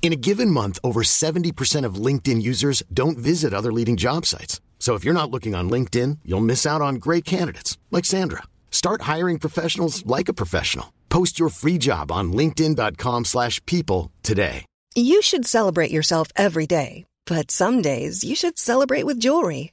In a given month, over 70% of LinkedIn users don't visit other leading job sites. So if you're not looking on LinkedIn, you'll miss out on great candidates like Sandra. Start hiring professionals like a professional. Post your free job on linkedin.com/people today. You should celebrate yourself every day, but some days you should celebrate with jewelry.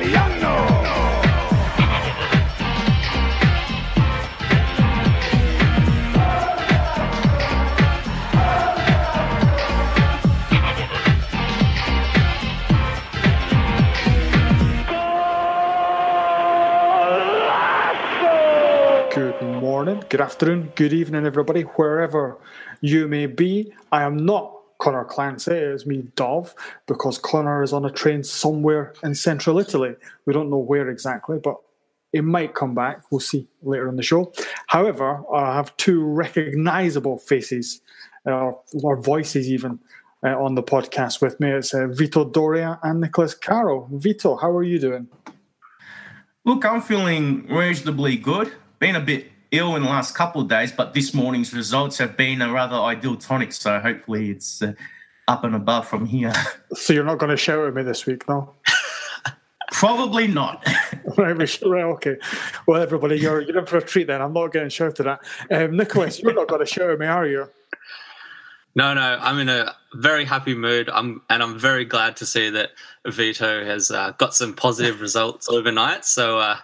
italiano. Good morning, good afternoon, good evening, everybody, wherever you may be. I am not Connor Clancy, is me, Dov, because Connor is on a train somewhere in central Italy. We don't know where exactly, but it might come back. We'll see later in the show. However, I have two recognizable faces, uh, or voices even, uh, on the podcast with me. It's uh, Vito Doria and Nicholas Caro. Vito, how are you doing? Look, I'm feeling reasonably good. Been a bit ill in the last couple of days, but this morning's results have been a rather ideal tonic, so hopefully it's uh, up and above from here. So you're not going to shout at me this week, no? Probably not. right, we should- right, okay. Well, everybody, you're, you're in for a treat then. I'm not getting shouted at. Um, Nicholas, you're not going to shout at me, are you? No, no, I'm in a very happy mood. I'm and I'm very glad to see that Vito has uh, got some positive results overnight. So uh,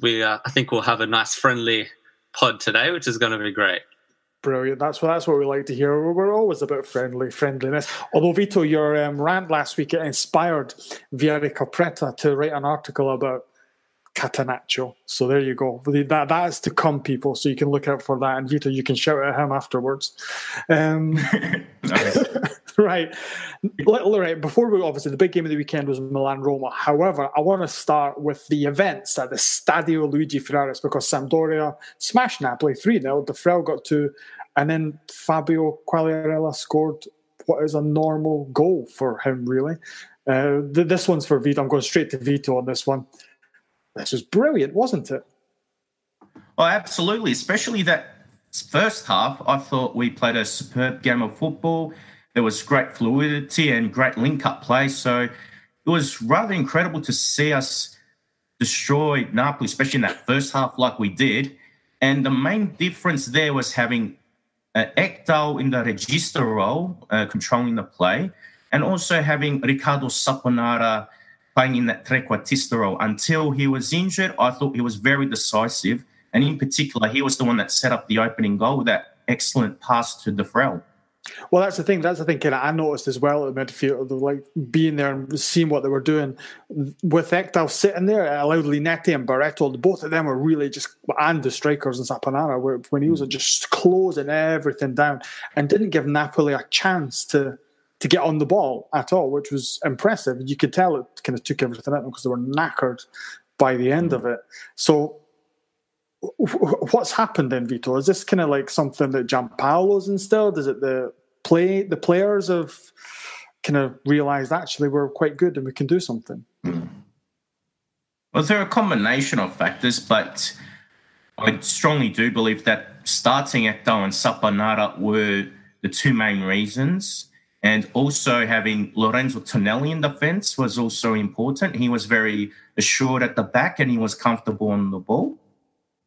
we, uh, I think, we'll have a nice friendly pod today, which is going to be great. Brilliant. That's what that's what we like to hear. We're, always about friendly friendliness. Although Vito, your um, rant last week inspired Vieri Capretta to write an article about Catenaccio. So there you go. That that is to come, people. So you can look out for that. And Vito, you can shout at him afterwards. Um, right. Before we obviously the big game of the weekend was Milan Roma. However, I want to start with the events at the Stadio Luigi Ferraris because Sampdoria smashed Napoli 3 0. Defrel got two, and then Fabio Quagliarella scored what is a normal goal for him, really. Uh, th- this one's for Vito. I'm going straight to Vito on this one. This was brilliant, wasn't it? Oh, absolutely. Especially that first half, I thought we played a superb game of football. There was great fluidity and great link up play. So it was rather incredible to see us destroy Napoli, especially in that first half, like we did. And the main difference there was having uh, Ekdal in the regista role, uh, controlling the play, and also having Ricardo Saponara playing in that trequartista role. Until he was injured, I thought he was very decisive. And in particular, he was the one that set up the opening goal with that excellent pass to De Defrel. Well, that's the thing. That's the thing. Kind of, I noticed as well at the midfield, like being there and seeing what they were doing with Ekdal sitting there. It allowed Linetti and Barreto. Both of them were really just and the strikers and Saponara, where when he was hmm. just closing everything down and didn't give Napoli a chance to to get on the ball at all, which was impressive. You could tell it kind of took everything out them because they were knackered by the end of it. So what's happened then, Vito? Is this kind of like something that Giampaolo's instilled? Is it the play the players have kind of realised actually we're quite good and we can do something? Well, there are a combination of factors, but I strongly do believe that starting Ekdal and Saponara were the two main reasons. And also having Lorenzo Tonelli in defense was also important. He was very assured at the back and he was comfortable on the ball.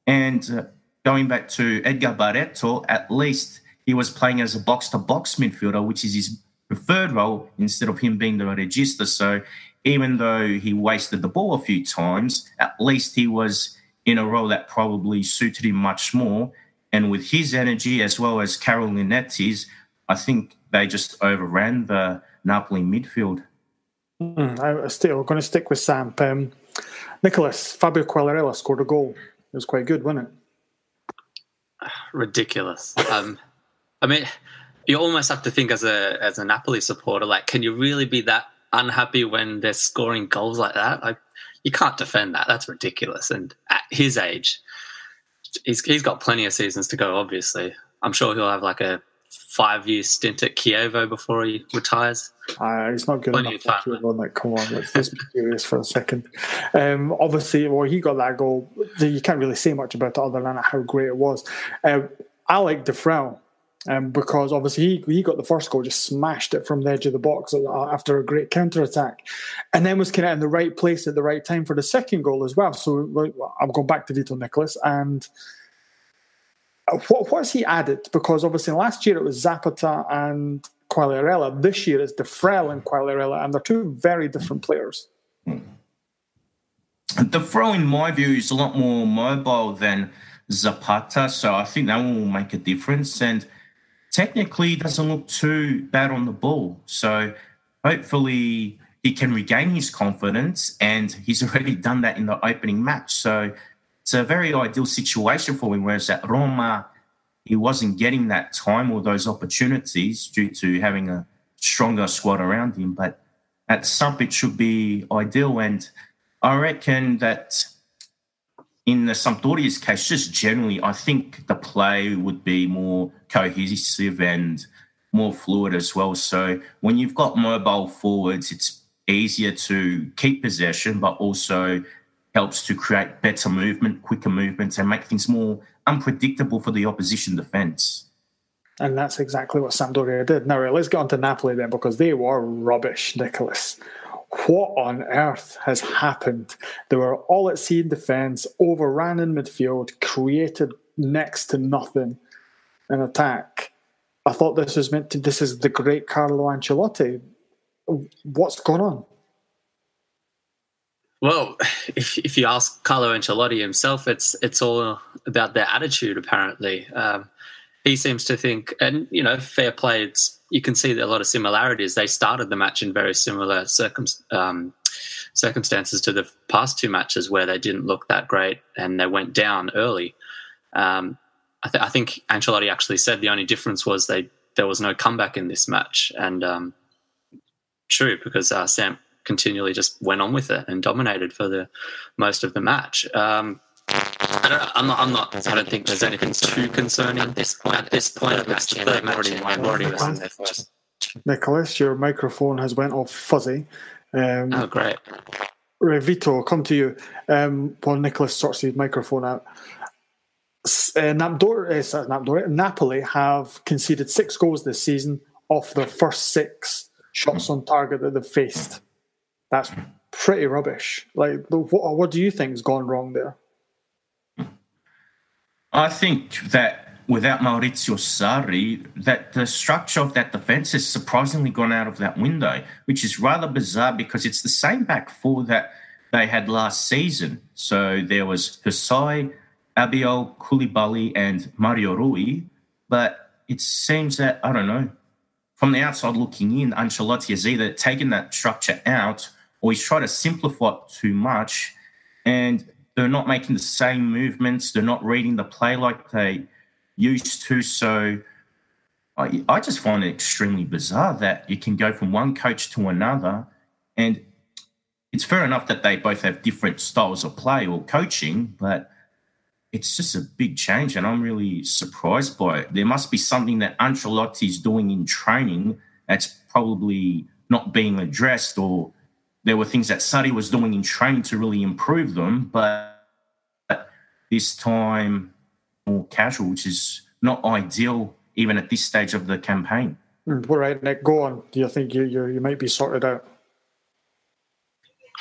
And uh, going back to Edgar Barreto, at least he was playing as a box to box midfielder, which is his preferred role instead of him being the regista. So even though he wasted the ball a few times, at least he was in a role that probably suited him much more. And with his energy as well as Karol Linetti's, I think they just overran the Napoli midfield. Mm, I still we're going to stick with Sam. Um, Nicholas Fabio Quagliarella scored a goal. It was quite good, wasn't it? Ridiculous. um, I mean, you almost have to think as a as a Napoli supporter, like, can you really be that unhappy when they're scoring goals like that? Like, you can't defend that. That's ridiculous. And at his age, he's he's got plenty of seasons to go. Obviously, I'm sure he'll have like a five year stint at Chievo before he retires. Uh, he's not good Plenty enough. On that. Come on, let's just be serious for a second. Um, obviously, well, he got that goal. You can't really say much about it other than how great it was. Uh, Alec Defrel um, because obviously he, he got the first goal, just smashed it from the edge of the box after a great counter attack, and then was kind of in the right place at the right time for the second goal as well. So I'm going back to Vito Nicholas and. What, what has he added? Because obviously last year it was Zapata and Quagliarella. This year it's Defrel and Quagliarella, and they're two very different players. Mm-hmm. Defrel, in my view, is a lot more mobile than Zapata, so I think that will make a difference. And technically doesn't look too bad on the ball. So hopefully he can regain his confidence, and he's already done that in the opening match. So it's a very ideal situation for him. Whereas at Roma, he wasn't getting that time or those opportunities due to having a stronger squad around him. But at Samp, it should be ideal. And I reckon that in the Sampdoria's case, just generally, I think the play would be more cohesive and more fluid as well. So when you've got mobile forwards, it's easier to keep possession, but also helps to create better movement, quicker movements, and make things more unpredictable for the opposition defence. And that's exactly what Sampdoria did. Now, let's get on to Napoli then, because they were rubbish, Nicholas what on earth has happened? They were all at sea in defence, overran in midfield, created next to nothing in attack. I thought this was meant to. This is the great Carlo Ancelotti. What's going on? Well, if if you ask Carlo Ancelotti himself, it's it's all about their attitude. Apparently, um, he seems to think, and you know, fair play. It's you can see a lot of similarities. They started the match in very similar circum, um, circumstances to the past two matches where they didn't look that great and they went down early. Um, I, th- I, think Ancelotti actually said the only difference was they there was no comeback in this match, and um, true because uh, Sam continually just went on with it and dominated for the most of the match. Um, I don't, I'm not. I'm not. I don't think there's anything too concerning at this point. At this point, it's the third match. I've already listened there first. Nicholas, your microphone has went off fuzzy. Um, oh, great. Revito, come to you. Um, while Nicholas sorts his microphone out. Uh, Napdor, uh, Napdor, Napoli have conceded six goals this season off their first six shots on target that they've faced. That's pretty rubbish. Like, what, what do you think's gone wrong there? I think that without Maurizio Sarri, that the structure of that defence has surprisingly gone out of that window, which is rather bizarre because it's the same back four that they had last season. So there was Hysaj, Albiol, Koulibaly, and Mario Rui. But it seems that, I don't know, from the outside looking in, Ancelotti has either taken that structure out or he's tried to simplify too much. And they're not making the same movements. They're not reading the play like they used to. So I, I just find it extremely bizarre that you can go from one coach to another. And it's fair enough that they both have different styles of play or coaching, but it's just a big change. And I'm really surprised by it. There must be something that Ancelotti is doing in training that's probably not being addressed or there were things that Sarri was doing in training to really improve them, but this time more casual, which is not ideal even at this stage of the campaign. Mm, all right, Nick, go on. Do you think you you, you might be sorted out?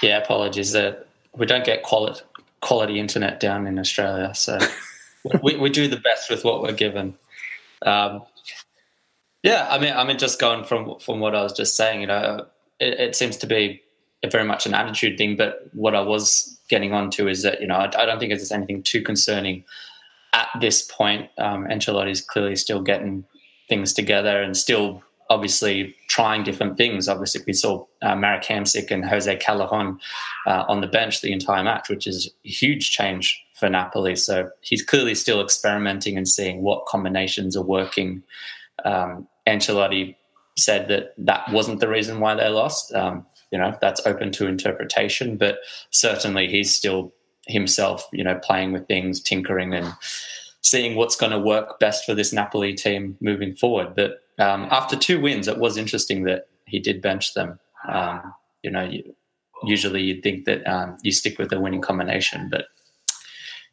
Yeah, apologies that we don't get quality quality internet down in Australia, so we, we do the best with what we're given. Um, yeah, I mean, I mean, just going from from what I was just saying, you know, it, it seems to be very much an attitude thing. But what I was getting onto is that you know, I, I don't think it's anything too concerning at this point. Um, Ancelotti's clearly still getting things together and still obviously trying different things. Obviously, we saw uh, Marek Hamsik and Jose Callejon uh, on the bench the entire match, which is a huge change for Napoli. So he's clearly still experimenting and seeing what combinations are working. Um, Ancelotti said that that wasn't the reason why they lost. Um, you know, that's open to interpretation, but certainly he's still himself, you know, playing with things, tinkering and seeing what's going to work best for this Napoli team moving forward. But um, after two wins, it was interesting that he did bench them. Um, you know, you, usually you'd think that um, you stick with the winning combination, but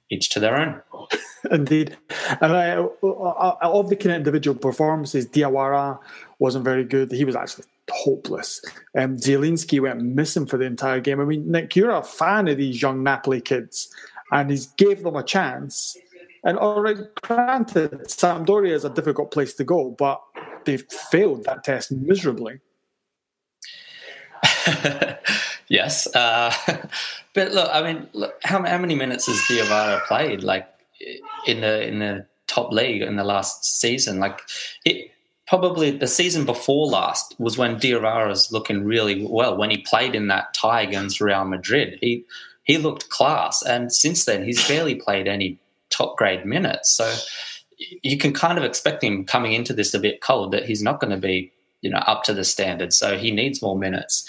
each to their own. Indeed. And I, of the kind individual performances, Diawara wasn't very good. He was actually hopeless. Um, Zielinski went missing for the entire game. I mean, Nick, you're a fan of these young Napoli kids, and he's gave them a chance. And all right, granted, Sampdoria is a difficult place to go, but they've failed that test miserably. yes, uh, but look, I mean, look, how, how many minutes has Diawara played? Like in the in the top league in the last season, like it probably the season before last was when Diawara was looking really well when he played in that tie against Real Madrid. He he looked class, and since then he's barely played any top grade minutes. So you can kind of expect him coming into this a bit cold that he's not going to be you know up to the standard. So he needs more minutes.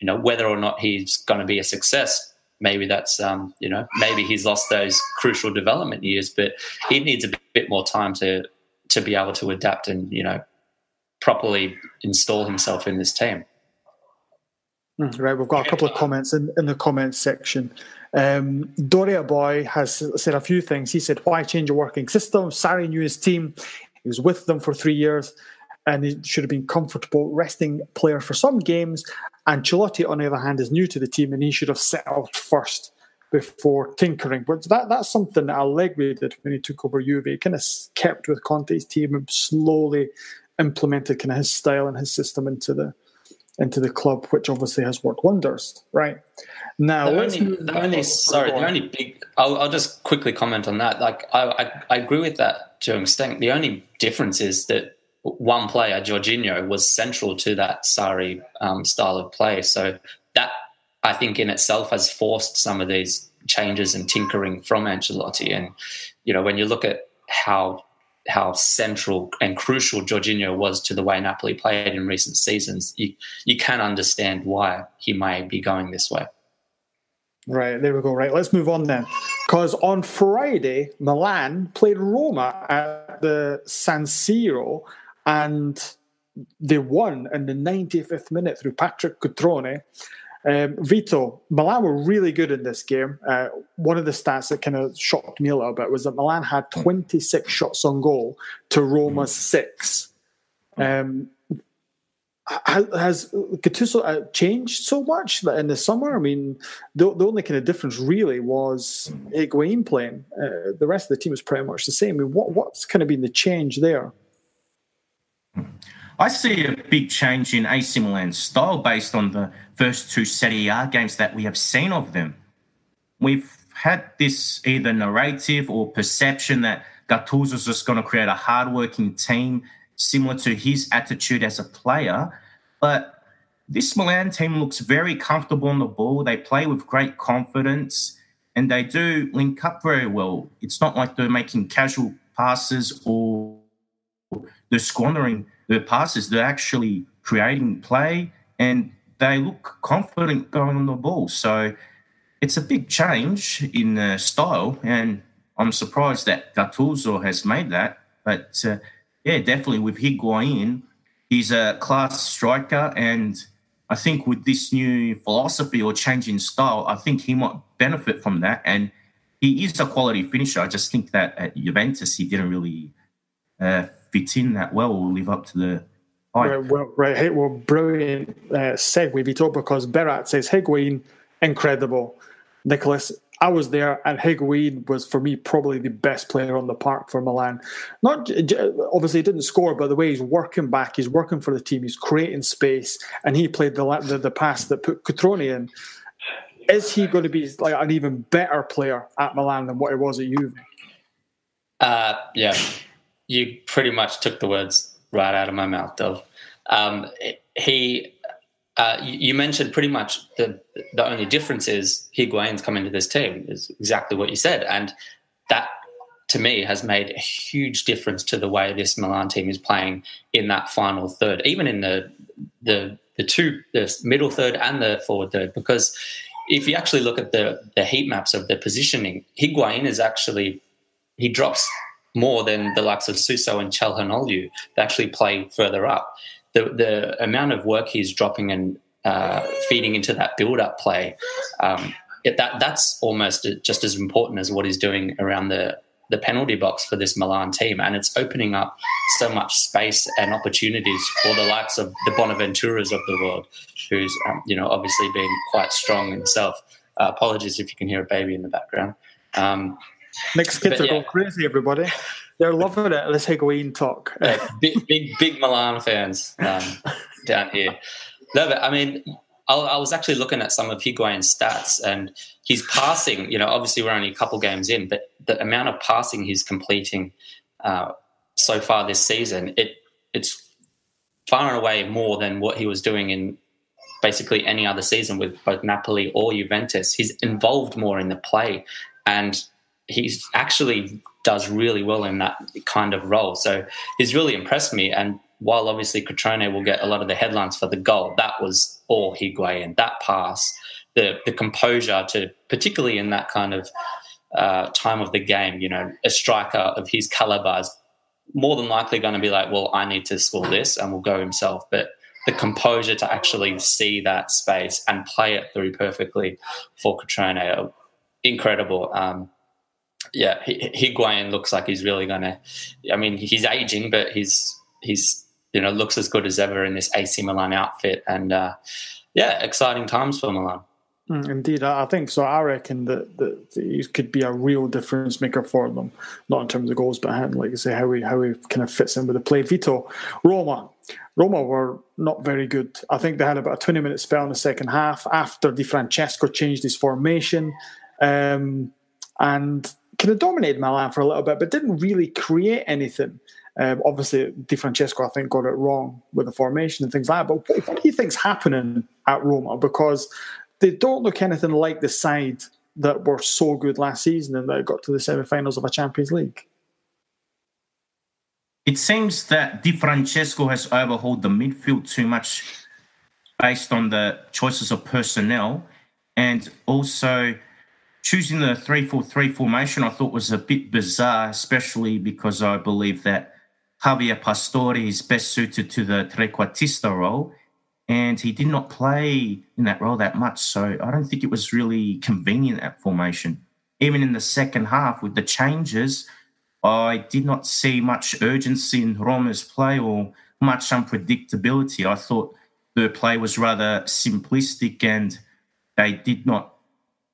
You know whether or not he's going to be a success. Maybe that's um, you know maybe he's lost those crucial development years, but he needs a bit more time to to be able to adapt and you know properly install himself in this team. Hmm, right, we've got a couple of comments in, in the comments section. Um, Doria Boy has said a few things. He said, Why change a working system? Sarri knew his team. He was with them for three years and he should have been comfortable resting players for some games. Ancelotti, on the other hand, is new to the team and he should have settled first before tinkering. But that, that's something that Allegri did when he took over Juve. He kind of kept with Conte's team and slowly implemented kind of his style and his system into the into the club, which obviously has worked wonders. Right now, the only, the only sorry, the only big. I'll, I'll, just quickly comment on that. Like I, I, I agree with that to an extent. The only difference is that one player, Jorginho, was central to that Sarri um, style of play. So that I think in itself has forced some of these changes and tinkering from Ancelotti. And you know, when you look at how how central and crucial Jorginho was to the way Napoli played in recent seasons, you you can understand why he may be going this way. Right, there we go. Right, let's move on then. Because on Friday, Milan played Roma at the San Siro and they won in the 95th minute through Patrick Cutrone. Um, Vito, Milan were really good in this game. Uh, one of the stats that kind of shocked me a little bit was that Milan had 26 shots on goal to Roma's six. Um, has Gattuso uh, changed so much that in the summer? I mean, the, the only kind of difference really was Higuain playing. Uh, the rest of the team was pretty much the same. I mean, what, what's kind of been the change there? I see a big change in AC Milan's style based on the first two Serie A games that we have seen of them. We've had this either narrative or perception that Gattuso is just going to create a hardworking team similar to his attitude as a player. But this Milan team looks very comfortable on the ball. They play with great confidence and they do link up very well. It's not like they're making casual passes or they're squandering their passes. They're actually creating play and they look confident going on the ball. So it's a big change in uh, style, and I'm surprised that Gattuso has made that. But uh, yeah, definitely with Higuain, he's a class striker, and I think with this new philosophy or change in style, I think he might benefit from that. And he is a quality finisher. I just think that at Juventus, he didn't really uh, fit in that well or live up to the Right, well, right. Hey, well, brilliant uh, segue, Vito, because Berat says Higuain, incredible. Nicholas, I was there, and Higuain was for me probably the best player on the park for Milan. Not obviously he didn't score, but the way he's working back, he's working for the team, he's creating space, and he played the the, the pass that put Cutrone in. Is he going to be like an even better player at Milan than what he was at Juve? Uh, yeah, you pretty much took the words right out of my mouth, Dov. Um, he uh, you mentioned pretty much the the only difference is Higuain's coming to this team is exactly what you said, and that to me has made a huge difference to the way this Milan team is playing in that final third, even in the the the two the middle third and the forward third, because if you actually look at the the heat maps of the positioning, Higuain is actually he drops more than the likes of Suso and Calhanoglu. They actually play further up the the amount of work he's dropping and uh, feeding into that build up play, um, it, that that's almost just as important as what he's doing around the the penalty box for this Milan team, and it's opening up so much space and opportunities for the likes of the Bonaventuras of the world, who's um, you know obviously been quite strong himself. Uh, apologies if you can hear a baby in the background. Um, Next kids are yeah. going crazy, everybody. They're loving it. Let's Higuain talk. Yeah, big, big, big Milan fans um, down here. No, but I mean, I, I, was actually looking at some of Higuain's stats, and he's passing. You know, obviously we're only a couple games in, but the amount of passing he's completing uh, so far this season, it it's far and away more than what he was doing in basically any other season with both Napoli or Juventus. He's involved more in the play, and he's actually does really well in that kind of role. So he's really impressed me. And while obviously Cutrone will get a lot of the headlines for the goal, that was all Higuain. That pass, the the composure to particularly in that kind of uh, time of the game, you know, a striker of his caliber is more than likely going to be like, well, I need to score this, and will go himself. But the composure to actually see that space and play it through perfectly for Cutrone, incredible. Um, yeah, Higuain looks like he's really going to. I mean, he's aging, but he's he's you know looks as good as ever in this AC Milan outfit, and uh, yeah, exciting times for Milan. Mm, indeed, I think so. I reckon that, that he could be a real difference maker for them, not in terms of goals, but like I say, how he how he kind of fits in with the play. Vito, Roma, Roma were not very good. I think they had about a twenty minute spell in the second half after Di Francesco changed his formation, um, and kind of dominated Milan for a little bit, but didn't really create anything. Um, obviously, Di Francesco, I think, got it wrong with the formation and things like that. But what, what do you think's happening at Roma? Because they don't look anything like the side that were so good last season and that got to the semi-finals of a Champions League. It seems that Di Francesco has overhauled the midfield too much based on the choices of personnel and also choosing the 3-4-3 formation I thought was a bit bizarre, especially because I believe that Javier Pastore is best suited to the trequartista role, and he did not play in that role that much. So I don't think it was really convenient at formation. Even in the second half with the changes, I did not see much urgency in Roma's play or much unpredictability. I thought the play was rather simplistic and they did not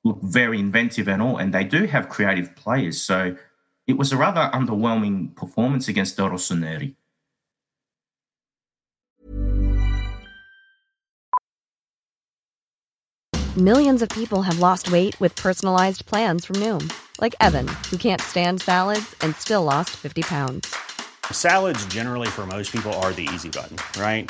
look very inventive and all, and they do have creative players. So it was a rather underwhelming performance against the Rossoneri. Millions of people have lost weight with personalized plans from Noom, like Evan, who can't stand salads and still lost 50 pounds. Salads, generally, for most people, are the easy button, right?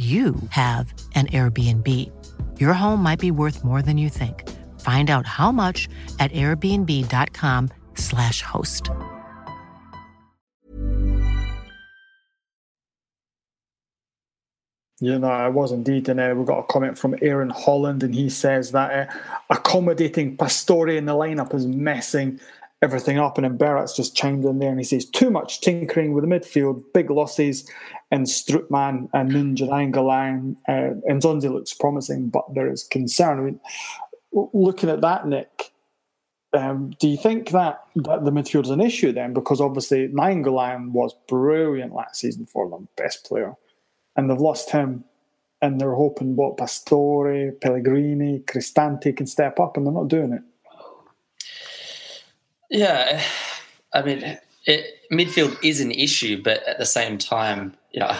you have an Airbnb. Your home might be worth more than you think. Find out how much at airbnb.com/slash host. You know, I was indeed. And uh, we got a comment from Aaron Holland, and he says that uh, accommodating Pastore in the lineup is messing everything up. And then Barrett's just chimed in there and he says, too much tinkering with the midfield, big losses, and Strootman and Ninja Nainggolan. Uh, and Nzonzi looks promising, but there is concern. I mean, looking at that, Nick, um, do you think that, that the midfield is an issue then? Because obviously Nainggolan was brilliant last season for them, best player. And they've lost him. And they're hoping what Pastore, Pellegrini, Cristante can step up, and they're not doing it. Yeah, I mean, it, midfield is an issue, but at the same time, you know,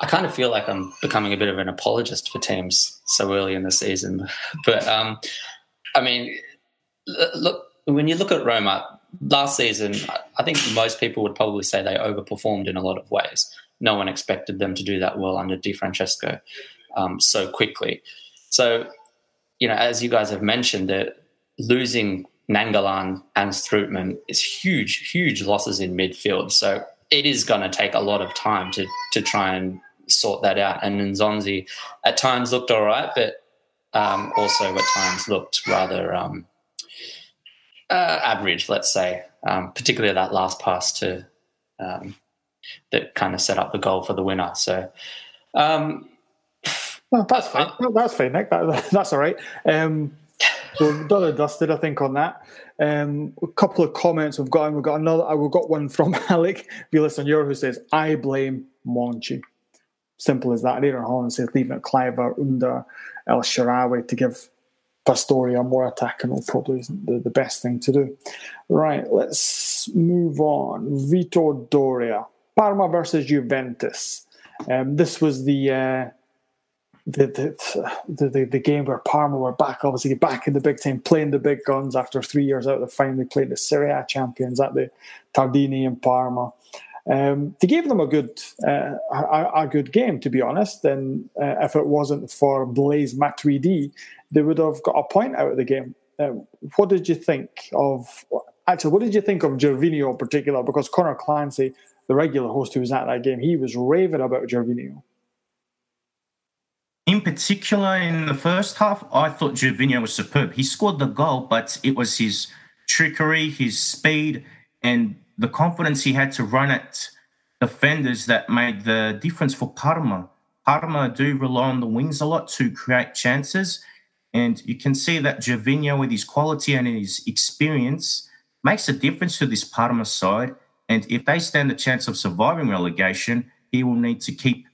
I kind of feel like I'm becoming a bit of an apologist for teams so early in the season. But um, I mean, look when you look at Roma last season, I think most people would probably say they overperformed in a lot of ways. No one expected them to do that well under Di Francesco um, so quickly. So, you know, as you guys have mentioned, that losing Nainggolan and Strootman is huge, huge losses in midfield. So it is going to take a lot of time to to try and sort that out. And Nzonzi at times looked all right, but um, also at times looked rather um, uh, average, let's say, um, particularly that last pass to um, that kind of set up the goal for the winner. So. Um, well, that's fine. that's fine, Nick. That, that's all right. So done and dusted, I think, on that. Um, a couple of comments we've got, and we've got another. Uh, we've got one from Alec Villasenor who says, "I blame Monchi." Simple as that. And Aaron Holland says, "Leaving Kluivert under El Shaarawy to give Pastore a more attacking probably isn't the, the best thing to do." Right, let's move on. Vito Doria, Parma versus Juventus. Um, this was the uh, the, the the, the game where Parma were back, obviously back in the big time, playing the big guns after three years out. They finally played the Serie A champions at the Tardini in Parma. Um, they gave them a good uh, a, a, good game, to be honest. And uh, if it wasn't for Blaise Matuidi, they would have got a point out of the game. Um, what did you think of? Actually, what did you think of Gervinho in particular? Because Conor Clancy, the regular host who was at that game, he was raving about Gervinho. In particular, in the first half, I thought Gervinho was superb. He scored the goal, but it was his trickery, his speed, and the confidence he had to run at defenders that made the difference for Parma. Parma do rely on the wings a lot to create chances. And you can see that Gervinho, with his quality and his experience, makes a difference to this Parma side. And if they stand a chance of surviving relegation, he will need to keep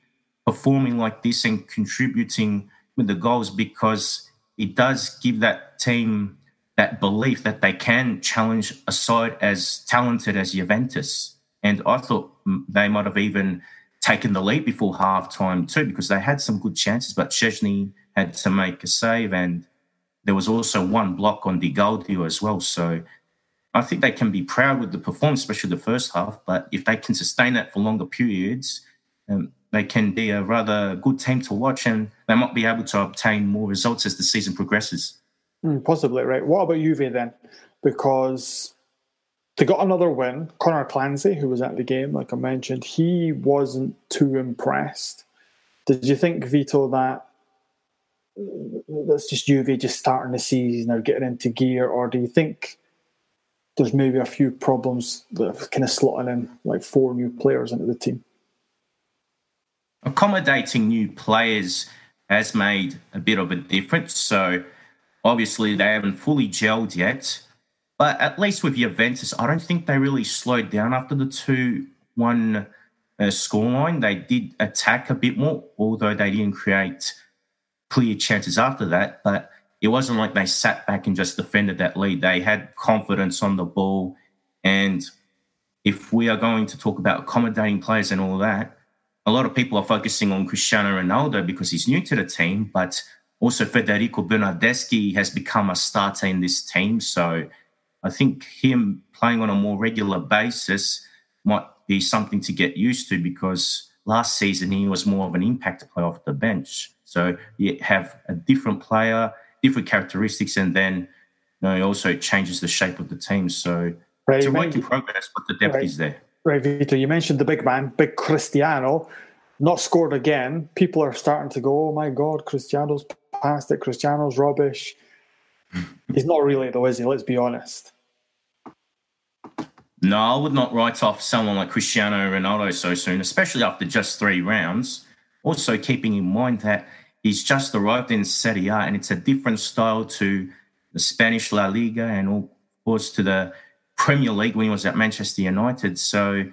performing like this and contributing with the goals because it does give that team that belief that they can challenge a side as talented as Juventus. And I thought they might have even taken the lead before halftime too, because they had some good chances, but Szczesny had to make a save and there was also one block on Di Gaudio as well. So I think they can be proud with the performance, especially the first half. But if they can sustain that for longer periods, um, they can be a rather good team to watch and they might be able to obtain more results as the season progresses. Mm, possibly, right. What about Juve then? Because they got another win. Connor Clancy, who was at the game, like I mentioned, he wasn't too impressed. Did you think, Vito, that that's just Juve just starting the season or getting into gear, or do you think there's maybe a few problems that kind of slotting in like four new players into the team? Accommodating new players has made a bit of a difference. So obviously they haven't fully gelled yet. But at least with Juventus, I don't think they really slowed down after the 2 1 uh, scoreline. They did attack a bit more, although they didn't create clear chances after that, but it wasn't like they sat back and just defended that lead. They had confidence on the ball. And if we are going to talk about accommodating players and all that, a lot of people are focusing on Cristiano Ronaldo because he's new to the team, but also Federico Bernardeschi has become a starter in this team. So I think him playing on a more regular basis might be something to get used to because last season he was more of an impact player off the bench. So you have a different player, different characteristics, and then you know, it also changes the shape of the team. So right, it's a work in progress, but the depth right, is there. Right, Vito, you mentioned the big man, big Cristiano, not scored again. People are starting to go, oh my God, Cristiano's past it, Cristiano's rubbish. He's not really, though, is he? Let's be honest. No, I would not write off someone like Cristiano Ronaldo so soon, especially after just three rounds. Also, keeping in mind that he's just arrived in Serie A and it's a different style to the Spanish La Liga and, of course, to the Premier League when he was at Manchester United. So,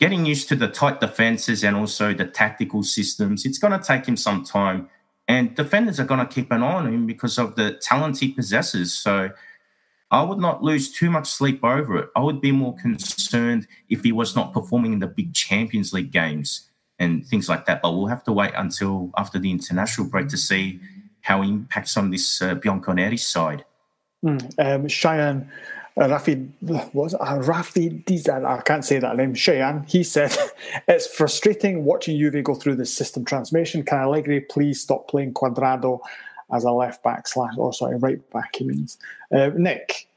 getting used to the tight defenses and also the tactical systems, it's going to take him some time. And defenders are going to keep an eye on him because of the talent he possesses. So, I would not lose too much sleep over it. I would be more concerned if he was not performing in the big Champions League games and things like that. But we'll have to wait until after the international break to see how he impacts on this uh, Bianconeri side. Mm, um, Cheyenne Rafi, was? Uh, Rafi Dizan, I can't say that name, Cheyenne, he said, It's frustrating watching Juve go through this system transformation. Can Allegri please stop playing Cuadrado as a left back slash, or sorry, right back, he means. Uh, Nick,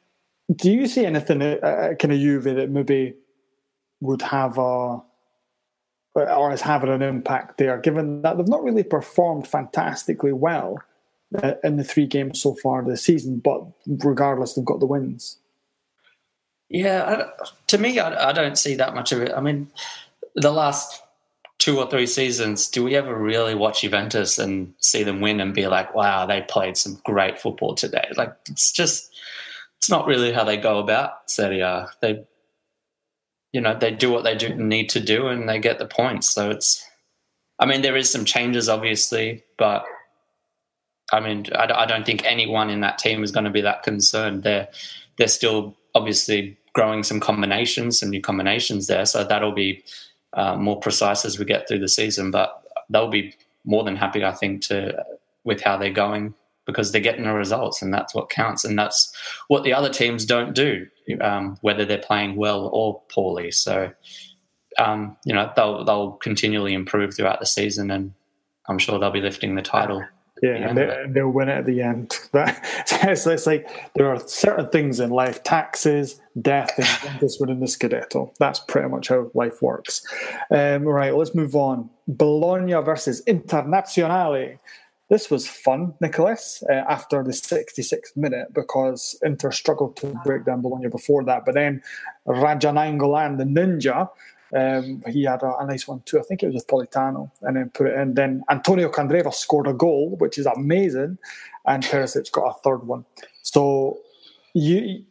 do you see anything uh, uh kind of Juve that maybe would have a, or is having an impact there, given that they've not really performed fantastically well uh, in the three games so far this season, but regardless, they've got the wins? Yeah, to me, I, I don't see that much of it. I mean, the last two or three seasons, do we ever really watch Juventus and see them win and be like, wow, they played some great football today? Like, it's just, it's not really how they go about Serie A. They, you know, they do what they do need to do and they get the points. So it's, I mean, there is some changes, obviously, but I mean, I, I don't think anyone in that team is going to be that concerned. They're, they're still obviously growing some combinations, some new combinations there. So that'll be uh, more precise as we get through the season. But they'll be more than happy, I think, to with how they're going because they're getting the results, and that's what counts. And that's what the other teams don't do, um, whether they're playing well or poorly. So, um, you know, they'll they'll continually improve throughout the season, and I'm sure they'll be lifting the title. Yeah, and they, they'll win it at the end. That, it's, it's like there are certain things in life, taxes, death, and this winning the Scudetto. That's pretty much how life works. Um, right, let's move on. Bologna versus Internazionale. This was fun, Nicholas, uh, after the 66th minute because Inter struggled to break down Bologna before that. But then Radja Nainggolan, the ninja, um, he had a, a, nice one too. I think it was with Politano, and then put it in. Then Antonio Candreva scored a goal, which is amazing, and Perisic got a third one. So you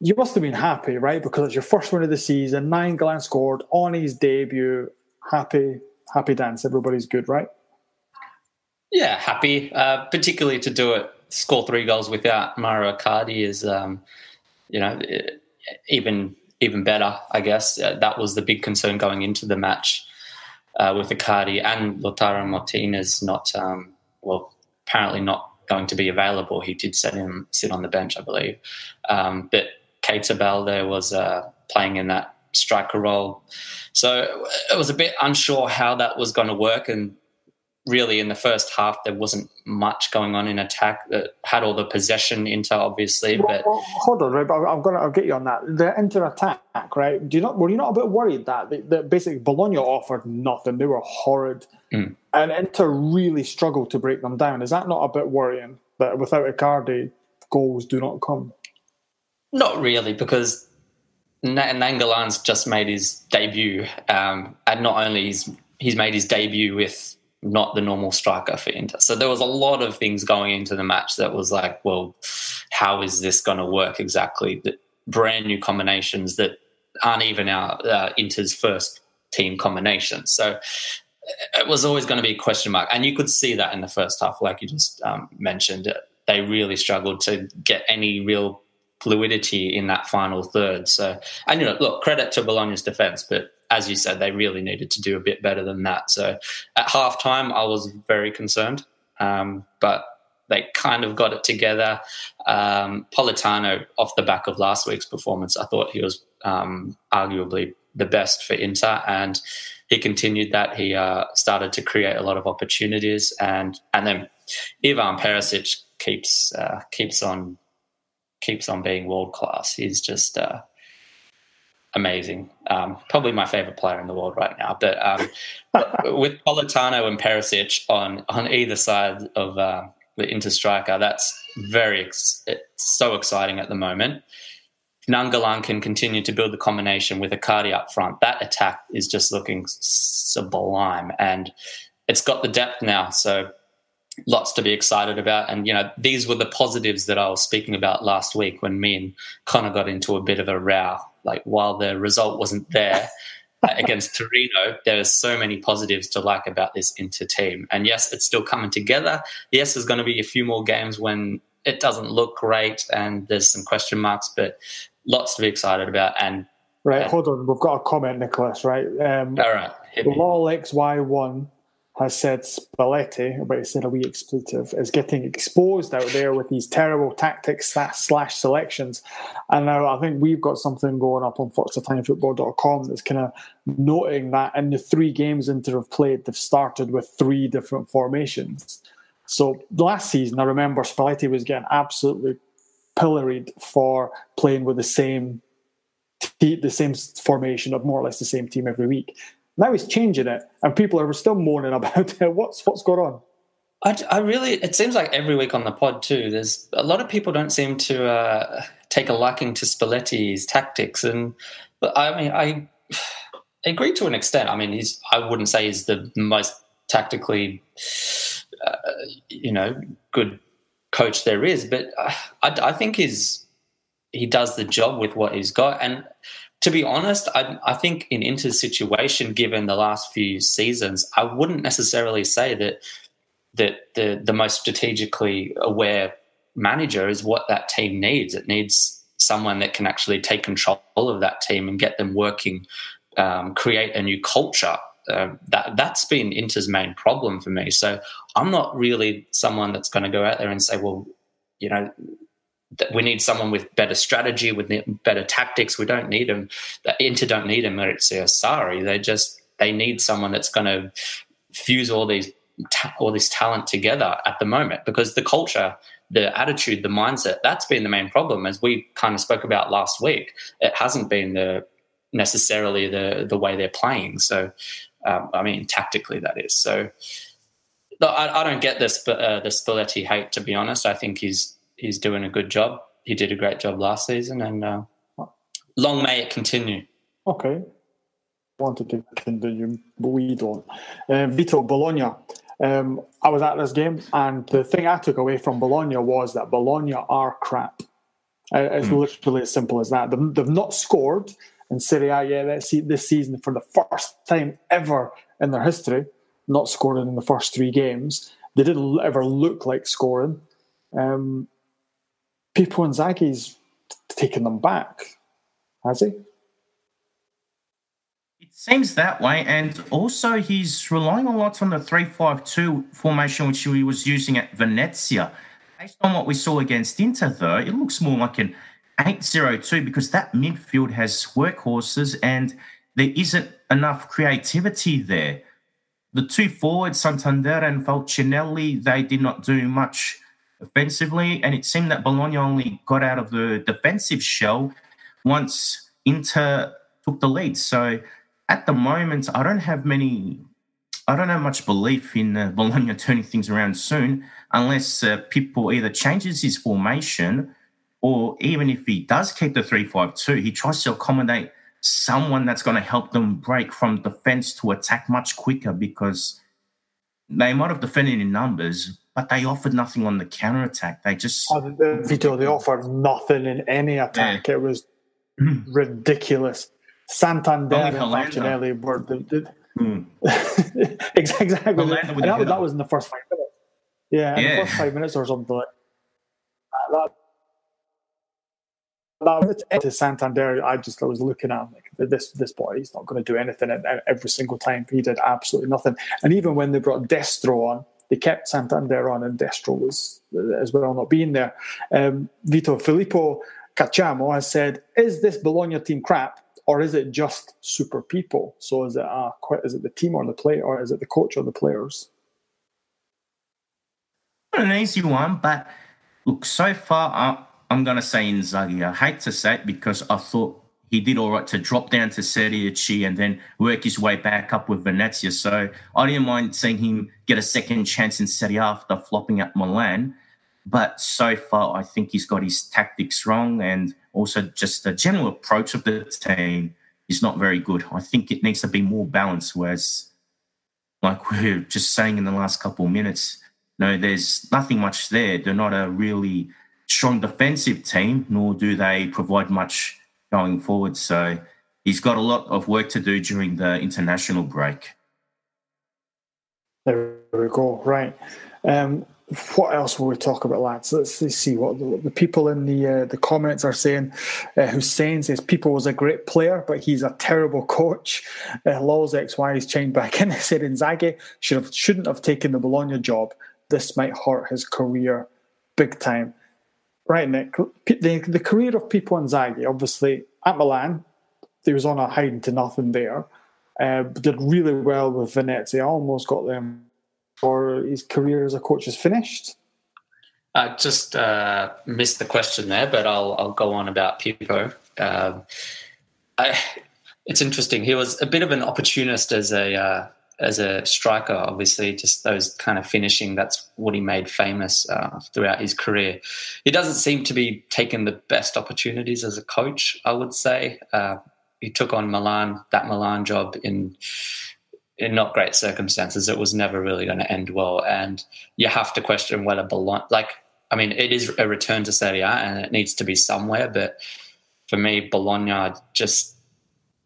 you must have been happy, right? Because it's your first win of the season. Nainggolan scored on his debut. Happy, happy dance. Everybody's good, right? Yeah, happy. Uh, particularly to do it, score three goals without Mauro Icardi is, um, you know, even even better, I guess. Uh, that was the big concern going into the match uh, with Icardi and Lautaro Martinez not, um, well, apparently not going to be available. He did set him sit on the bench, I believe. Um, but Keita Balde was uh, playing in that striker role. So it was a bit unsure how that was going to work. And really in the first half there wasn't much going on in attack that had all the possession Inter obviously but well, hold on right I'm gonna I'll get you on that. The Inter attack right? Do you not were you not a bit worried that that basically Bologna offered nothing? They were horrid. Mm. and Inter really struggled to break them down. Is that not a bit worrying that without Icardi goals do not come? Not really because Nainggolan's just made his debut um, and not only he's he's made his debut with not the normal striker for Inter. So there was a lot of things going into the match that was like, well, how is this going to work exactly? The brand new combinations that aren't even our uh, Inter's first team combinations. So it was always going to be a question mark, and you could see that in the first half, like you just um, mentioned. They really struggled to get any real fluidity in that final third. So, and you know, look, credit to Bologna's defense, but as you said, they really needed to do a bit better than that. So, at halftime, I was very concerned, um, but they kind of got it together. Um, Politano, off the back of last week's performance, I thought he was um, arguably the best for Inter, and he continued that. He uh, started to create a lot of opportunities, and and then Ivan Perisic keeps uh, keeps on keeps on being world class. He's just uh, amazing. Um, probably my favorite player in the world right now. But um, with Politano and Perisic on on either side of uh, the Inter striker, that's very ex- so exciting at the moment. Nainggolan can continue to build the combination with Icardi up front. That attack is just looking sublime, and it's got the depth now. So lots to be excited about. And, you know, these were the positives that I was speaking about last week when me and Connor got into a bit of a row. Like, while the result wasn't there against Torino, there are so many positives to like about this Inter team. And yes, it's still coming together. Yes, there's going to be a few more games when it doesn't look great and there's some question marks, but lots to be excited about. And Right, uh, hold on. We've got a comment, Nicholas, right? Um, all right. Lol XY1 has said Spalletti, but he said a wee expletive, is getting exposed out there with these terrible tactics slash selections. And now I think we've got something going up on forzaitalianfootball.com that's kind of noting that in the three games Inter have played, they've started with three different formations. So last season, I remember Spalletti was getting absolutely pilloried for playing with the same the same formation of more or less the same team every week. Now he's changing it, and people are still moaning about it. What's what's going on? I, I really, it seems like every week on the pod too. There's a lot of people don't seem to uh, take a liking to Spalletti's tactics, and but I mean, I, agree to an extent. I mean, he's I wouldn't say he's the most tactically, uh, you know, good coach there is, but uh, I, I think he's he does the job with what he's got, and to be honest, I, I, think in Inter's situation, given the last few seasons, I wouldn't necessarily say that that the the most strategically aware manager is what that team needs. It needs someone that can actually take control of that team and get them working, um, create a new culture. Uh, that that's been Inter's main problem for me. So I'm not really someone that's going to go out there and say, well, you know, we need someone with better strategy, with better tactics. We don't need them. The Inter don't need a Maurizio Sarri. They just they need someone that's going to fuse all these all this talent together at the moment because the culture, the attitude, the mindset that's been the main problem. As we kind of spoke about last week, it hasn't been the necessarily the the way they're playing. So, um, I mean, tactically that is. So, I, I don't get this uh, the Spalletti hate. To be honest, I think he's he's doing a good job. He did a great job last season, and uh, long may it continue. Okay, wanted to continue, but we don't. Um, Vito Bologna. Um, I was at this game, and the thing I took away from Bologna was that Bologna are crap. Uh, it's mm. literally as simple as that. They've, they've not scored in Serie A yet this season for the first time ever in their history. Not scored in the first three games. They didn't ever look like scoring. Um, Pippo Inzaghi's taken them back, has he? It seems that way, and also he's relying a lot on the three-five-two formation which he was using at Venezia. Based on what we saw against Inter, though, it looks more like an 8-0-2 because that midfield has workhorses and there isn't enough creativity there. The two forwards, Santander and Falcinelli, they did not do much offensively, and it seemed that Bologna only got out of the defensive shell once Inter took the lead. So at the moment, I don't have many. I don't have much belief in uh, Bologna turning things around soon, unless uh, Pippo either changes his formation, or even if he does keep the three-five-two, he tries to accommodate someone that's going to help them break from defense to attack much quicker because they might have defended in numbers, but they offered nothing on the counter attack. They just oh, Vito, they offered nothing in any attack. Yeah. It was ridiculous. Santander and Falcinelli were the, the, Mm. exactly. And that, that, was in the first five minutes. Yeah, in yeah. the first five minutes or something like that. That, that to Santander, I just I was looking at him like this this boy. He's not going to do anything And every single time. He did absolutely nothing. And even when they brought Destro on, they kept Santander on, and Destro was as well not being there. Um, Vito Filippo Cacciamo has said, "Is this Bologna team crap, or is it just super Pippo? So is it uh, is it the team or the player, or is it the coach or the players?" An easy one, but look, so far I, I'm going to say Inzaghi. I hate to say it because I thought he did all right to drop down to Serie C and then work his way back up with Venezia. So I didn't mind seeing him get a second chance in Serie A after flopping at Milan. But so far, I think he's got his tactics wrong and also just the general approach of the team is not very good. I think it needs to be more balanced. Whereas, like we are just saying in the last couple of minutes, no, there's nothing much there. They're not a really strong defensive team, nor do they provide much going forward. So he's got a lot of work to do during the international break. There we go. Right. Um, what else will we talk about, lads? Let's, see what the, the, people in the uh, the comments are saying. Uh, Hussein says Pippo was a great player, but he's a terrible coach. Uh, LolXY's is chained back in. said Inzaghi should have shouldn't have taken the Bologna job. This might hurt his career big time. Right, Nick. The, the career of Pippo Inzaghi, obviously at Milan, he was on a hiding to nothing there. Uh, did really well with Venezia. Almost got them or his career as a coach is finished? I just uh, missed the question there, but I'll I'll go on about Pippo. Um, I, it's interesting. He was a bit of an opportunist as a uh, as a striker. Obviously, just those kind of finishing. That's what he made famous uh, throughout his career. He doesn't seem to be taking the best opportunities as a coach. I would say uh, he took on Milan that Milan job in in not great circumstances, it was never really going to end well. And you have to question whether Bologna, like, I mean, it is a return to Serie A and it needs to be somewhere. But for me, Bologna just,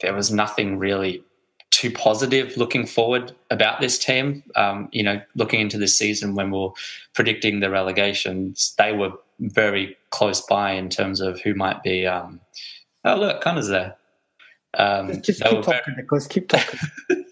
there was nothing really too positive looking forward about this team. Um, you know, looking into this season when we we're predicting the relegations, they were very close by in terms of who might be. Um, oh, look, Connor's there. Um, just keep talking, very, Nicholas. Keep talking.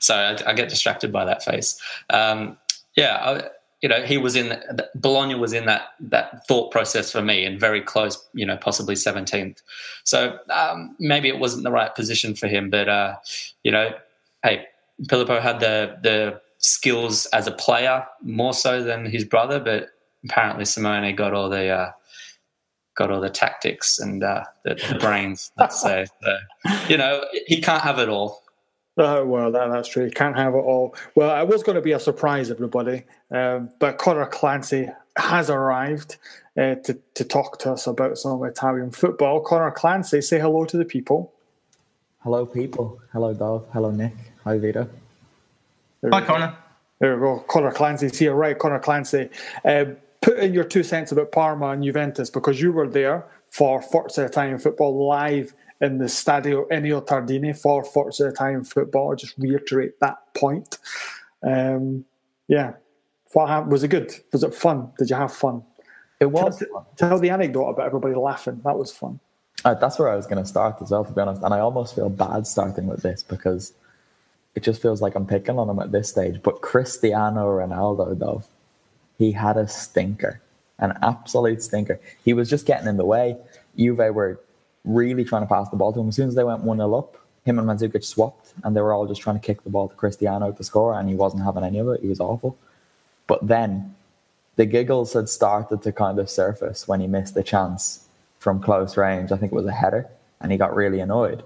so I, I, get distracted by that face. Um, yeah, I, you know, he was in Bologna was in that that thought process for me, and very close, you know, possibly seventeenth. So um, maybe it wasn't the right position for him, but uh, you know, hey, Filippo had the the skills as a player more so than his brother, but apparently Simone got all the uh, got all the tactics and uh, the, the brains. Let's say, so, you know, he can't have it all. Oh, well, that, that's true. You can't have it all. Well, it was going to be a surprise, everybody. Um, but Conor Clancy has arrived uh, to, to talk to us about some Italian football. Conor Clancy, say hello to the people. Hello, people. Hello, Dov. Hello, Nick. Hi, Vito. Hi, Conor. There we go. Conor Clancy's here. Right, Conor Clancy. Uh, put in your two cents about Parma and Juventus because you were there for Forza Italian football live in the Stadio Ennio Tardini for Forza Italian football. I just reiterate that point. Um, yeah, what happened? Was it good? Was it fun? Did you have fun? It was. Tell, tell the anecdote about everybody laughing. That was fun. Uh, that's where I was going to start as well, to be honest. And I almost feel bad starting with this because it just feels like I'm picking on him at this stage. But Cristiano Ronaldo, though, he had a stinker, an absolute stinker. He was just getting in the way. Juve were really trying to pass the ball to him. As soon as they went 1 0 up, him and Mandzukic swapped and they were all just trying to kick the ball to Cristiano to score, and he wasn't having any of it. He was awful. But then the giggles had started to kind of surface when he missed the chance from close range. I think it was a header, and he got really annoyed.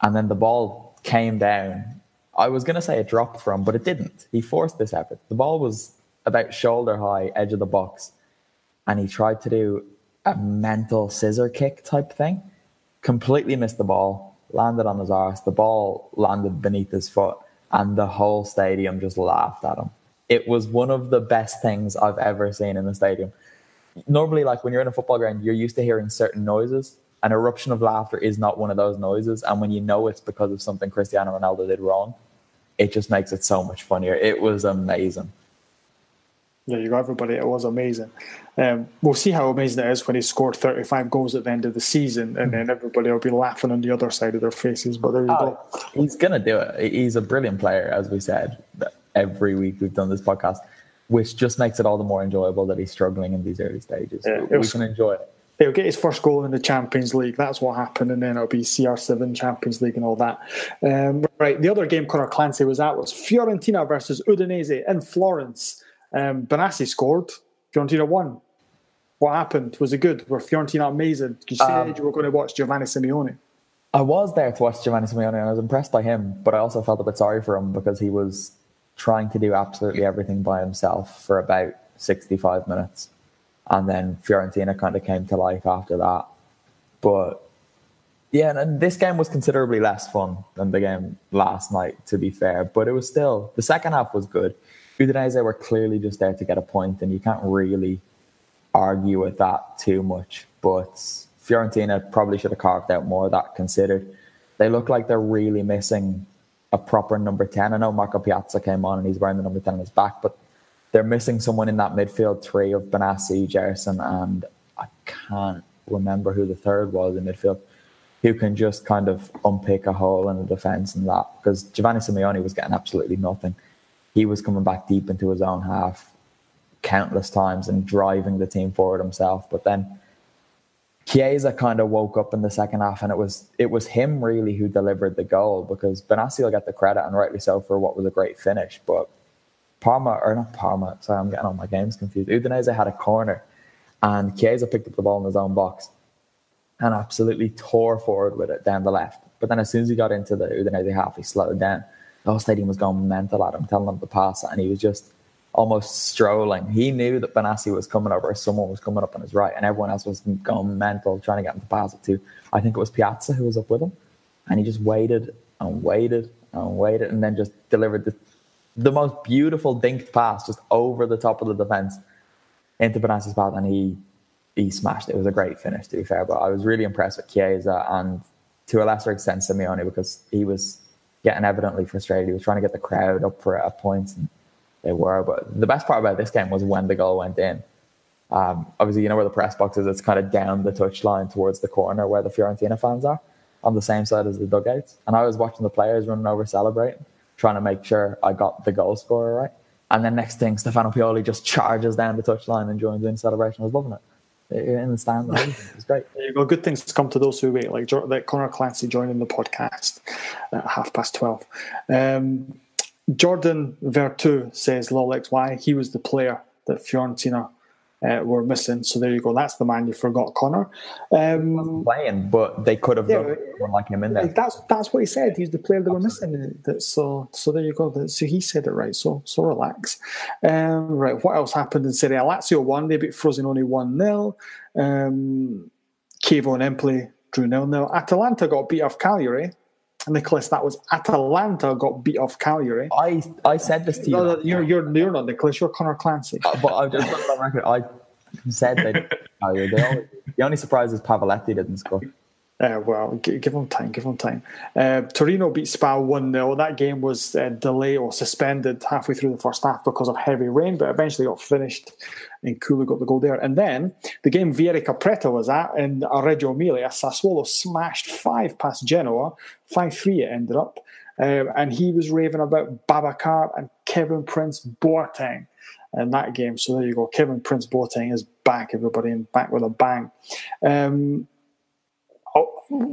And then the ball came down. I was going to say it dropped from, but it didn't. He forced this effort. The ball was about shoulder high, edge of the box, and he tried to do a mental scissor kick type thing. Completely missed the ball, landed on his arse. The ball landed beneath his foot, and the whole stadium just laughed at him. It was one of the best things I've ever seen in the stadium. Normally, like when you're in a football ground, you're used to hearing certain noises. An eruption of laughter is not one of those noises. And when you know it's because of something Cristiano Ronaldo did wrong, it just makes it so much funnier. It was amazing. Yeah, you got everybody. It was amazing. Um, we'll see how amazing it is when he scored 35 goals at the end of the season, and then everybody will be laughing on the other side of their faces. But there you oh, go. He's gonna do it. He's a brilliant player, as we said every week we've done this podcast, which just makes it all the more enjoyable that he's struggling in these early stages. Yeah, we was, can enjoy it. He'll get his first goal in the Champions League. That's what happened, and then it'll be CR7 Champions League and all that. Um, right, the other game Conor Clancy was at was Fiorentina versus Udinese in Florence. Um, Benassi scored. Fiorentina won. What happened? Was it good? Were Fiorentina amazing? You said um, you were going to watch Giovanni Simeone. I was there to watch Giovanni Simeone, and I was impressed by him. But I also felt a bit sorry for him because he was trying to do absolutely everything by himself for about 65 minutes. And then Fiorentina kind of came to life after that. But yeah, and this game was considerably less fun than the game last night, to be fair. But it was still, the second half was good. Udinese were clearly just there to get a point, and you can't really argue with that too much. But Fiorentina probably should have carved out more of that considered. They look like they're really missing a proper number 10. I know Marco Pjaca came on and he's wearing the number 10 on his back, but they're missing someone in that midfield three of Benassi, Gerson, and I can't remember who the third was in midfield, who can just kind of unpick a hole in the defence and that. Because Giovanni Simeone was getting absolutely nothing he was coming back deep into his own half countless times and driving the team forward himself. But then Chiesa kind of woke up in the second half, and it was it was him really who delivered the goal because Benassi will get the credit, and rightly so, for what was a great finish. But Parma, or not Parma, sorry, I'm getting all my games confused. Udinese had a corner, and Chiesa picked up the ball in his own box and absolutely tore forward with it down the left. But then as soon as he got into the Udinese half, he slowed down the whole stadium was going mental at him, telling him to pass it, and he was just almost strolling. He knew that Benassi was coming over, someone was coming up on his right, and everyone else was going mental trying to get him to pass it to. I think it was Pjaca who was up with him, and he just waited and waited and waited, and then just delivered the the most beautiful dinked pass just over the top of the defense into Benassi's path, and he he smashed it. It was a great finish, to be fair. But I was really impressed with Chiesa and to a lesser extent Simeone because he was getting evidently frustrated. He was trying to get the crowd up for a point, and they were. But the best part about this game was when the goal went in. Um, obviously, you know where the press box is. It's kind of down the touchline towards the corner where the Fiorentina fans are, on the same side as the dugouts. And I was watching the players running over celebrating, trying to make sure I got the goal scorer right. And then next thing, Stefano Pioli just charges down the touchline and joins in celebration. I was loving it in the stand. It's great. There you go. Good things to come to those who wait, like like Conor Clancy joining the podcast at half past twelve. Um, Jordan Veretout says why he was the player that Fiorentina uh, were missing. So there you go. That's the man you forgot, Connor. Um, playing, but they could have yeah, one like him in there. That's that's what he said. He's the player they were missing. So so there you go. So he said it right. So so relax. Um, right. What else happened in Serie A? Lazio won. They beat Frosinone one 0 um, Chievo and Empoli drew nil nil. Atalanta got beat off Cagliari. Nicholas, that was Atalanta got beat off Cagliari. I, I said this to you. No, no, you're, you're, you're not Nicholas, you're Conor Clancy. Uh, but I just record, I said that Cagliari. The only, the only surprise is Pavoletti didn't score. Uh, well, g- give them time, give them time. Uh, Torino beat Spal 1 0. That game was uh, delayed or suspended halfway through the first half because of heavy rain, but eventually got finished and N'Koulou got the goal there. And then the game Vieri Capretta was at in Reggio Emilia, Sassuolo smashed 5 past Genoa, 5 3 it ended up. Um, and he was raving about Babacar and Kevin Prince Boateng in that game. So there you go. Kevin Prince Boateng is back, everybody, and back with a bang. Um,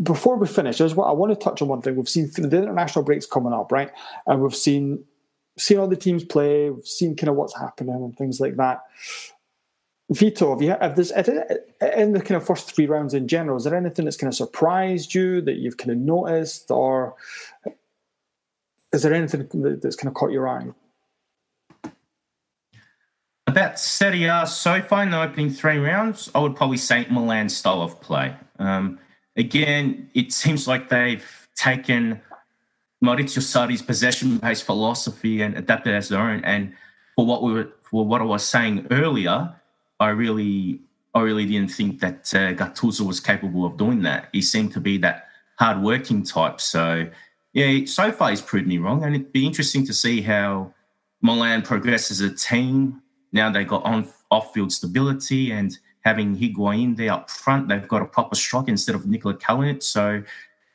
before we finish, there's what I want to touch on one thing. We've seen the international breaks coming up, right? And we've seen seen all the teams play, we've seen kind of what's happening and things like that. Vito, have you have this in the kind of first three rounds in general? Is there anything that's kind of surprised you that you've kind of noticed, or is there anything that's kind of caught your eye? About Serie A so far in the opening three rounds, I would probably say Milan style of play. Um, again, it seems like they've taken Maurizio Sarri's possession-based philosophy and adapted as their own. And for what we were, for what I was saying earlier, I really, I really didn't think that uh, Gattuso was capable of doing that. He seemed to be that hard-working type. So yeah, so far he's proved me wrong, and it'd be interesting to see how Milan progress as a team. Now they've got on off-field stability and having Higuain there up front, they've got a proper striker instead of Nikola Kalinic. So,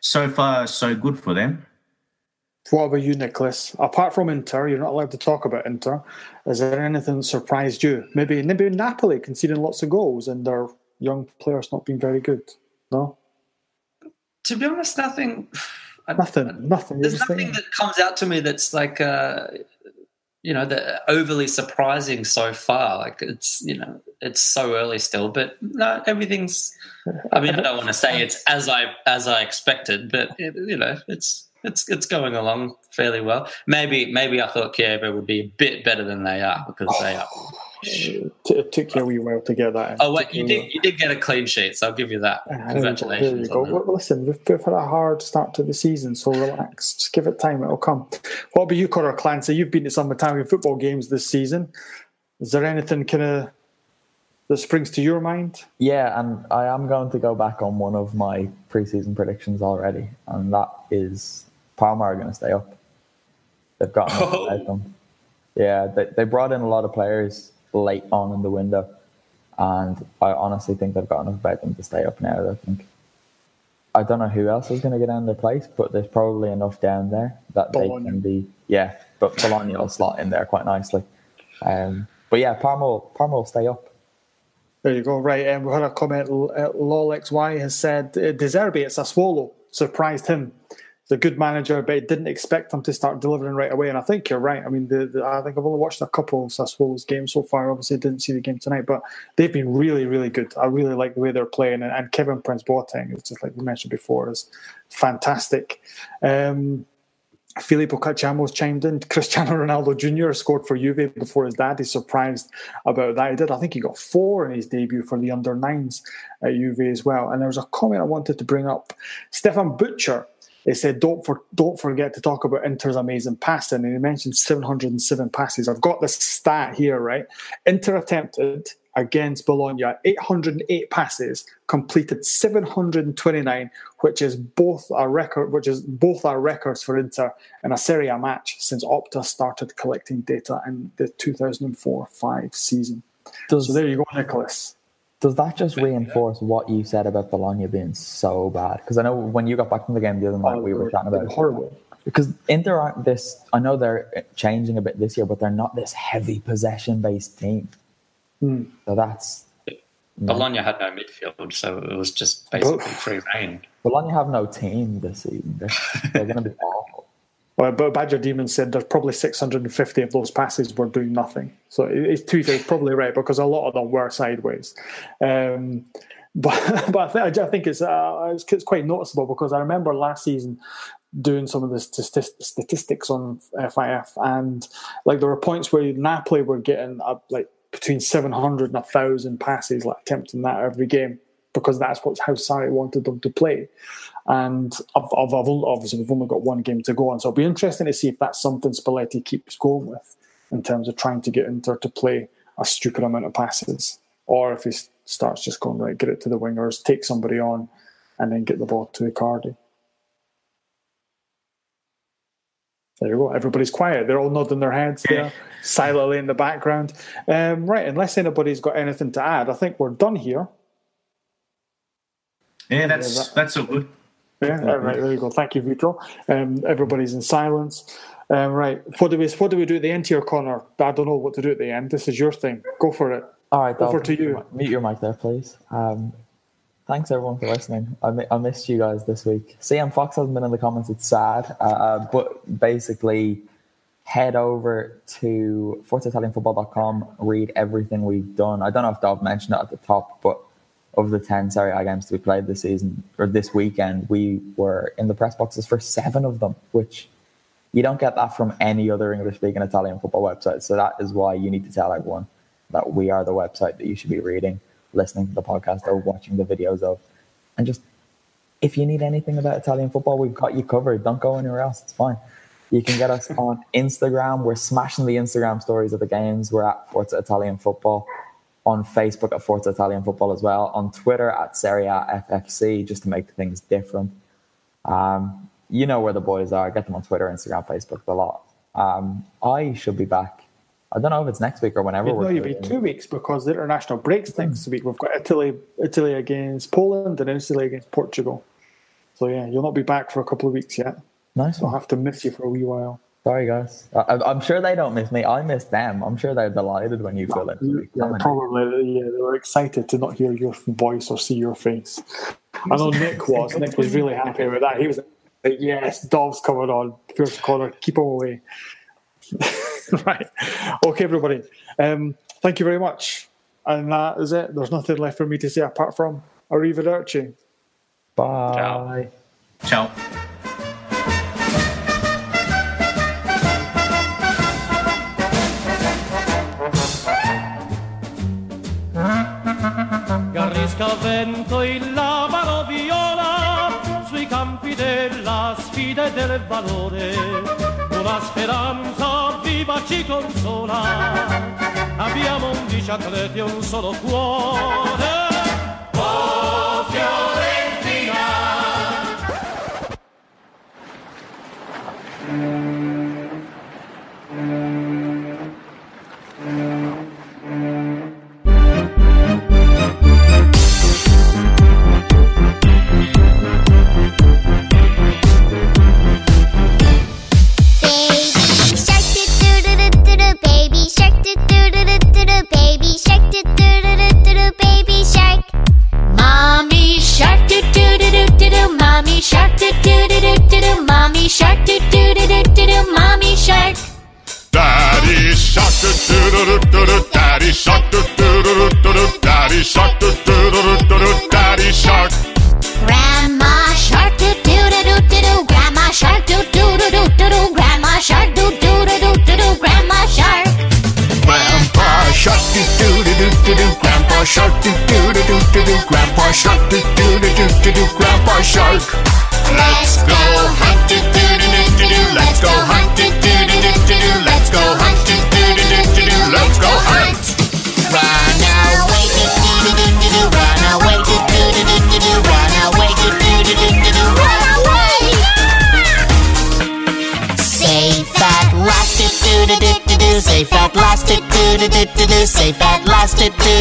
so far, so good for them. What about you, Nicholas? Apart from Inter, you're not allowed to talk about Inter. Is there anything that surprised you? Maybe maybe Napoli conceding lots of goals and their young players not being very good. No. To be honest, nothing. Nothing. Nothing. There's nothing that comes out to me that's like, uh, you know, the overly surprising so far. Like it's, you know, it's so early still, but no, everything's. I mean, I don't want to say it's as I as I expected, but it, you know, it's it's it's going along fairly well. Maybe maybe I thought Chievo would be a bit better than they are because they are. Oh, it took you a wee while to get that. Oh wait, you did you did get a clean sheet, so I'll give you that. Ah, Congratulations. There you go. Well, listen, we've, we've had a hard start to the season, so relax. Just give it time; it'll come. What about you, Conor Clancy? You've been to some Italian football games this season. Is there anything kind of that springs to your mind? Yeah, and I am going to go back on one of my preseason predictions already, and that is Parma are going to stay up. They've got oh. them. Yeah, they, they brought in a lot of players late on in the window. And I honestly think they've got enough them to stay up now. I think. I don't know who else is going to get in their place, but there's probably enough down there that Bologna. they can be. Yeah, but Bologna will slot in there quite nicely. Um, but yeah, Parma, Parma will stay up. There you go. Right, and um, we had a comment. Uh, LolXY has said uh, De Zerbi at Sassuolo surprised him a good manager, but didn't expect them to start delivering right away. And I think you're right. I mean, the, the, I think I've only watched a couple of Sassuolo's games so far. Obviously, didn't see the game tonight, but they've been really, really good. I really like the way they're playing. And, and Kevin Prince Boateng, just like we mentioned before, is fantastic. Um, Filippo Cachamo's chimed in. Cristiano Ronaldo Jr. scored for Juve before his dad. He's surprised about that. He did. I think he got four in his debut for the under nines at Juve as well. And there was a comment I wanted to bring up. Stefan Butcher they said, don't for, don't forget to talk about Inter's amazing passing. And he mentioned 707 passes. I've got this stat here, right? Inter attempted against Bologna 808 passes, completed 729, which is both a record, which is both our records for Inter in a Serie A match since Opta started collecting data in the 2004-5 season. Does, so there you go, Nicholas. Does that just reinforce what you said about Bologna being so bad? Because I know when you got back from the game the other night, oh, we were chatting about horrible. Because Inter aren't this. I know they're changing a bit this year, but they're not this heavy possession based team. Mm. So that's Bologna had no midfield, so it was just basically free reign. Bologna have no team this season. They're, they're going to be awful. Well, but Badger Demon said there's probably 650 of those passes were doing nothing. So it's two things probably right because a lot of them were sideways. Um, but but I, th- I think it's, uh, it's, it's quite noticeable because I remember last season doing some of the statistics on FIF and like there were points where Napoli were getting like between 700 and 1,000 passes, like attempting that every game because that's what how Sarri wanted them to play. And I've, I've, I've, obviously we've only got one game to go on, so it'll be interesting to see if that's something Spalletti keeps going with in terms of trying to get Inter to play a stupid amount of passes, or if he starts just going right, get it to the wingers, take somebody on, and then get the ball to Icardi. There you go. Everybody's quiet. They're all nodding their heads there, silently in the background. Um, right, unless anybody's got anything to add, I think we're done here. Yeah, that's yeah, that, that's so good. Yeah, right. There you go. Thank you, Vito. Um, everybody's in silence. Um, right. What do we what do we do at the end here, Connor? I don't know what to do at the end. This is your thing. Go for it. All right. Over to you. Mute your mic there, please. Um, thanks everyone for listening. I, I missed you guys this week. CM Fox hasn't been in the comments. It's sad, uh, but basically head over to ForzaItalianFootball.com, read everything we've done. I don't know if Dov mentioned it at the top, but of the 10 Serie A games to be played this season or this weekend, we were in the press boxes for seven of them, which you don't get that from any other English speaking Italian football website. So that is why you need to tell everyone that we are the website that you should be reading, listening to the podcast, or watching the videos of. And just if you need anything about Italian football, we've got you covered. Don't go anywhere else. It's fine. You can get us on Instagram. We're smashing the Instagram stories of the games. We're at Forza Italian Football on Facebook at Forza Italian Football as well, on Twitter at Serie A FFC, just to make things different. Um, you know where the boys are. Get them on Twitter, Instagram, Facebook, a lot. Um, I should be back. I don't know if it's next week or whenever. No, you'll be two weeks because the international breaks next week. We've got Italy, Italy against Poland, and Italy against Portugal. So yeah, you'll not be back for a couple of weeks yet. Nice. I'll have to miss you for a wee while. Sorry, guys. I, I'm sure they don't miss me. I miss them. I'm sure they're delighted when you fill in. Yeah, probably. Yeah, they were excited to not hear your voice or see your face. I know Nick was. Nick was really happy with that. He was like, "Yes, Dov's coming on. First corner, keep him away." right. Okay, everybody. Um, thank you very much. And that is it. There's nothing left for me to say apart from arrivederci. Bye. Ciao. Garrisca vento il labaro viola sui campi della sfida e del valore. Una speranza viva ci consola. Abbiamo undici atleti e un solo cuore. Oh Fiorentina! Do do do do do do baby shark do do do do do do baby shark. Mommy shark do do do do do do mommy shark do do do do do do mommy shark do do do do do do mommy shark. Daddy shark do do do do do do Daddy shark do do do do do do Daddy shark do do do do do do Daddy shark. Grandma shark Grandpa shark. Do do do do do do. Grandpa shark. Do do do do do do. Grandpa shark. Let's go hunt. Do do do do do. Let's go hunt